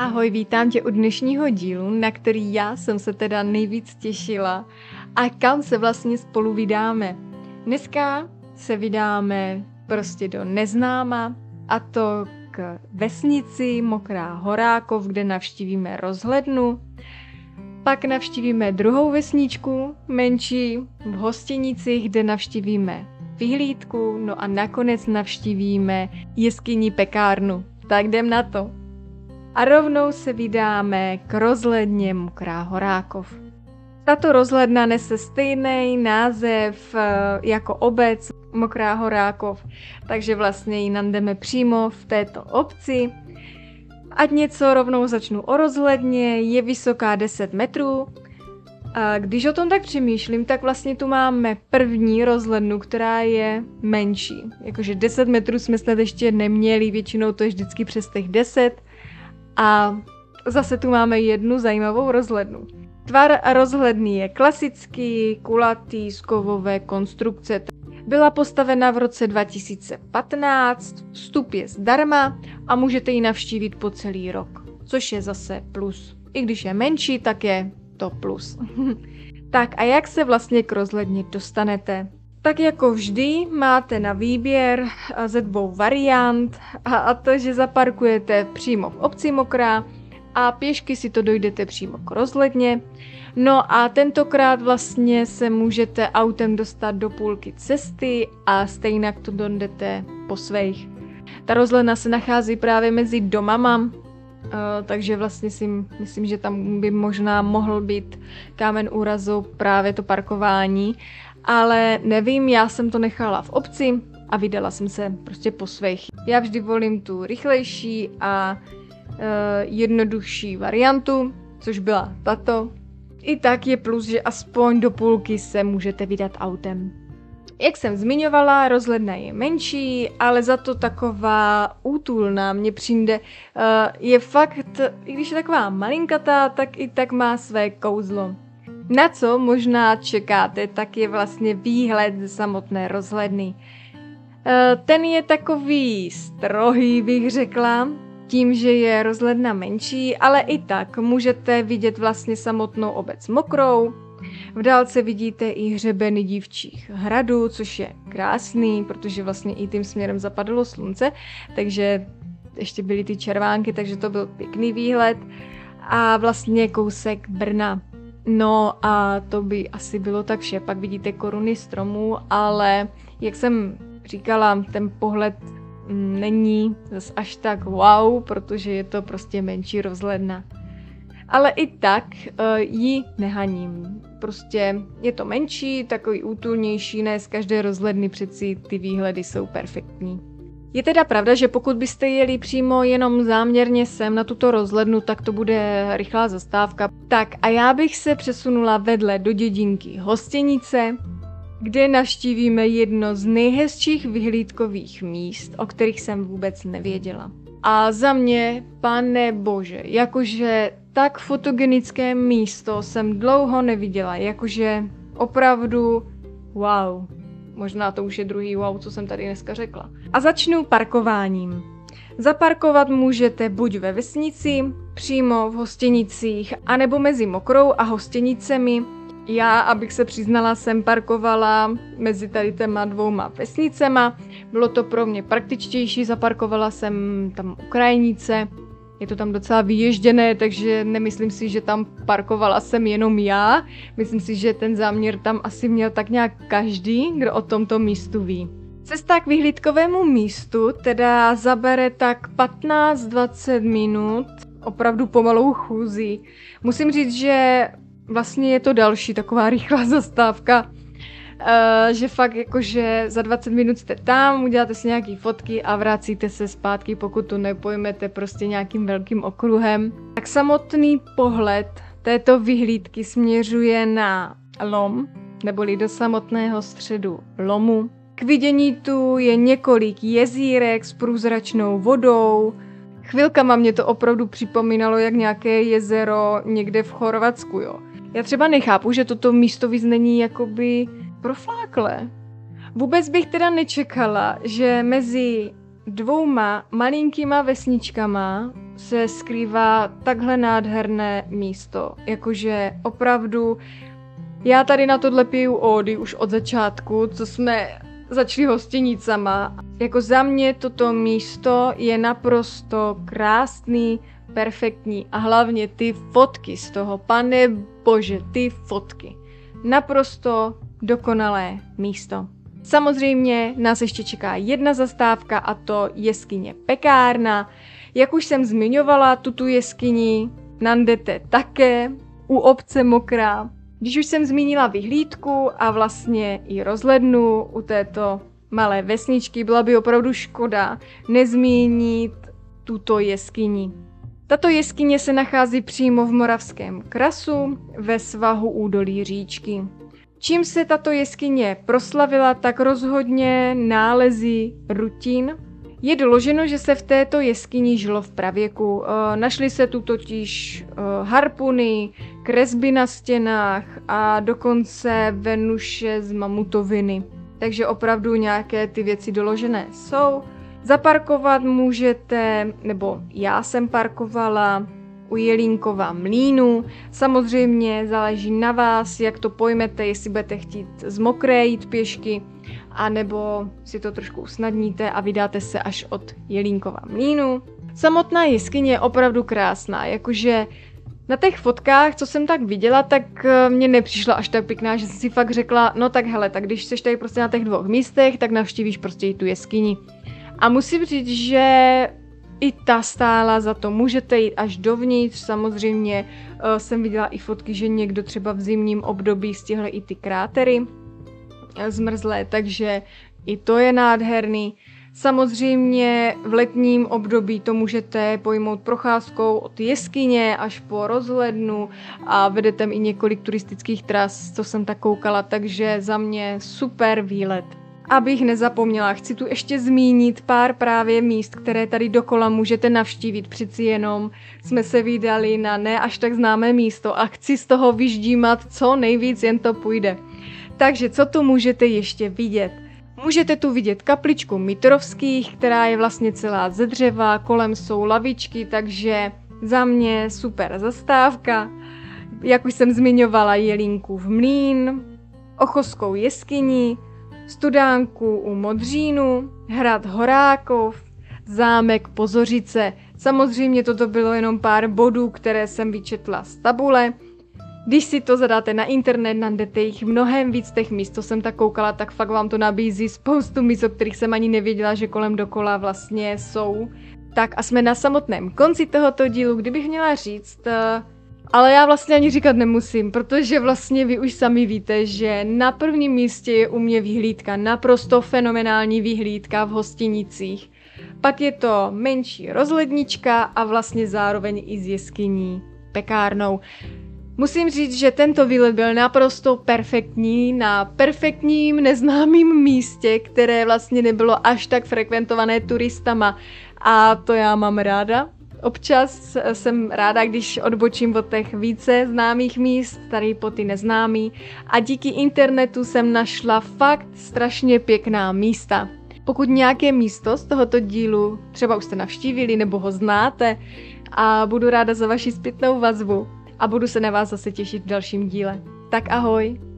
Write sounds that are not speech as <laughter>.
Ahoj, vítám tě u dnešního dílu, na který já jsem se teda nejvíc těšila a kam se vlastně spolu vydáme. Dneska se vydáme prostě do neznáma a to k vesnici Mokrá Horákov, kde navštívíme rozhlednu. Pak navštívíme druhou vesničku, menší, v Hostěnici, kde navštívíme vyhlídku, no a nakonec navštívíme jeskyní pekárnu. Tak jdem na to. A rovnou se vydáme k rozhledně Mokrá Horákov. Tato rozhledna nese stejný název eh, jako obec Mokrá Horákov, takže vlastně ji jdeme přímo v této obci. Ať něco rovnou začnu o rozhledně, je vysoká 10 metrů. A když o tom tak přemýšlím, tak vlastně tu máme první rozhlednu, která je menší. Jakože 10 metrů jsme snad ještě neměli, většinou to je vždycky přes těch 10. A zase tu máme jednu zajímavou rozhlednu. Tvar rozhledný je klasický, kulatý, z kovové konstrukce. Byla postavena v roce 2015, vstup je zdarma a můžete ji navštívit po celý rok, což je zase plus. I když je menší, tak je to plus. <laughs> tak a jak se vlastně k rozhledně dostanete? Tak jako vždy máte na výběr ze dvou variant a, to, že zaparkujete přímo v obci Mokrá a pěšky si to dojdete přímo k rozhledně. No a tentokrát vlastně se můžete autem dostat do půlky cesty a stejně to dojdete po svých. Ta rozhledna se nachází právě mezi domama, uh, takže vlastně si myslím, že tam by možná mohl být kámen úrazu právě to parkování, ale nevím, já jsem to nechala v obci a vydala jsem se prostě po svých. Já vždy volím tu rychlejší a uh, jednodušší variantu, což byla tato, i tak je plus, že aspoň do půlky se můžete vydat autem. Jak jsem zmiňovala, rozhledna je menší, ale za to taková útulná. Mně přijde, uh, je fakt, i když je taková malinkatá, tak i tak má své kouzlo. Na co možná čekáte, tak je vlastně výhled ze samotné rozhledny. Uh, ten je takový strohý, bych řekla, tím, že je rozhledna menší, ale i tak můžete vidět vlastně samotnou obec mokrou. V dálce vidíte i hřebeny dívčích hradů, což je krásný, protože vlastně i tím směrem zapadlo slunce, takže ještě byly ty červánky, takže to byl pěkný výhled. A vlastně kousek Brna. No a to by asi bylo tak vše. Pak vidíte koruny stromů, ale jak jsem říkala, ten pohled není zas až tak wow, protože je to prostě menší rozhledna. Ale i tak uh, ji nehaním. Prostě je to menší, takový útulnější, ne z každé rozhledny přeci ty výhledy jsou perfektní. Je teda pravda, že pokud byste jeli přímo jenom záměrně sem na tuto rozhlednu, tak to bude rychlá zastávka. Tak a já bych se přesunula vedle do dědinky Hostěnice, kde navštívíme jedno z nejhezčích vyhlídkových míst, o kterých jsem vůbec nevěděla. A za mě, pane bože, jakože tak fotogenické místo jsem dlouho neviděla, jakože opravdu wow. Možná to už je druhý wow, co jsem tady dneska řekla. A začnu parkováním. Zaparkovat můžete buď ve vesnici, přímo v hostěnicích, anebo mezi Mokrou a hostěnicemi, já, abych se přiznala, jsem parkovala mezi tady těma dvouma vesnicema. Bylo to pro mě praktičtější, zaparkovala jsem tam u krajnice. Je to tam docela vyježděné, takže nemyslím si, že tam parkovala jsem jenom já. Myslím si, že ten záměr tam asi měl tak nějak každý, kdo o tomto místu ví. Cesta k vyhlídkovému místu teda zabere tak 15-20 minut, opravdu pomalou chůzí. Musím říct, že vlastně je to další taková rychlá <laughs> zastávka, Uh, že fakt jakože za 20 minut jste tam, uděláte si nějaký fotky a vracíte se zpátky, pokud to nepojmete prostě nějakým velkým okruhem. Tak samotný pohled této vyhlídky směřuje na lom, neboli do samotného středu lomu. K vidění tu je několik jezírek s průzračnou vodou, Chvilkama mě to opravdu připomínalo jak nějaké jezero někde v Chorvatsku, jo. Já třeba nechápu, že toto místo vyznení jakoby profláklé. Vůbec bych teda nečekala, že mezi dvouma malinkýma vesničkama se skrývá takhle nádherné místo. Jakože opravdu já tady na tohle piju ódy už od začátku, co jsme začali hostinicama. Jako za mě toto místo je naprosto krásný, perfektní a hlavně ty fotky z toho, pane bože, ty fotky. Naprosto dokonalé místo. Samozřejmě nás ještě čeká jedna zastávka a to jeskyně Pekárna. Jak už jsem zmiňovala, tuto jeskyni nandete také u obce Mokrá. Když už jsem zmínila vyhlídku a vlastně i rozhlednu u této malé vesničky, byla by opravdu škoda nezmínit tuto jeskyni. Tato jeskyně se nachází přímo v Moravském krasu ve svahu údolí říčky. Čím se tato jeskyně proslavila, tak rozhodně nálezy rutin. Je doloženo, že se v této jeskyni žilo v pravěku. E, našly se tu totiž e, harpuny, kresby na stěnách a dokonce venuše z mamutoviny. Takže opravdu nějaké ty věci doložené jsou. Zaparkovat můžete, nebo já jsem parkovala u Jelínkova mlínu. Samozřejmě záleží na vás, jak to pojmete, jestli budete chtít z mokré jít pěšky, anebo si to trošku usnadníte a vydáte se až od Jelínkova mlínu. Samotná jeskyně je opravdu krásná, jakože na těch fotkách, co jsem tak viděla, tak eh, mě nepřišla až tak pěkná, že jsem si fakt řekla, no tak hele, tak když jsi tady prostě na těch dvou místech, tak navštívíš prostě i tu jeskyni. A musím říct, že i ta stála za to. Můžete jít až dovnitř, samozřejmě uh, jsem viděla i fotky, že někdo třeba v zimním období stihl i ty krátery eh, zmrzlé, takže i to je nádherný. Samozřejmě v letním období to můžete pojmout procházkou od jeskyně až po rozhlednu a vedete i několik turistických tras, co jsem tak koukala, takže za mě super výlet. Abych nezapomněla, chci tu ještě zmínit pár právě míst, které tady dokola můžete navštívit. Přeci jenom jsme se vydali na ne až tak známé místo a chci z toho vyždímat co nejvíc, jen to půjde. Takže co tu můžete ještě vidět? Můžete tu vidět kapličku Mitrovských, která je vlastně celá ze dřeva, kolem jsou lavičky, takže za mě super zastávka. Jak už jsem zmiňovala, Jelínkův mlín, Ochoskou jeskyni, Studánku u Modřínu, hrad Horákov, zámek Pozořice. Samozřejmě toto bylo jenom pár bodů, které jsem vyčetla z tabule. Když si to zadáte na internet, najdete jich mnohem víc těch míst, co jsem tak koukala, tak fakt vám to nabízí spoustu míst, o kterých jsem ani nevěděla, že kolem dokola vlastně jsou. Tak a jsme na samotném konci tohoto dílu, kdybych měla říct, eh, ale já vlastně ani říkat nemusím, protože vlastně vy už sami víte, že na prvním místě je u mě vyhlídka, naprosto fenomenální vyhlídka v hostinicích. Pak je to menší rozlednička a vlastně zároveň i z jeskyní pekárnou. Musím říct, že tento výlet byl naprosto perfektní na perfektním neznámém místě, které vlastně nebylo až tak frekventované turistama a to já mám ráda. Občas jsem ráda, když odbočím od těch více známých míst, tady po ty neznámý a díky internetu jsem našla fakt strašně pěkná místa. Pokud nějaké místo z tohoto dílu třeba už jste navštívili nebo ho znáte a budu ráda za vaši zpětnou vazbu a budu se na vás zase těšit v dalším díle. Tak ahoj!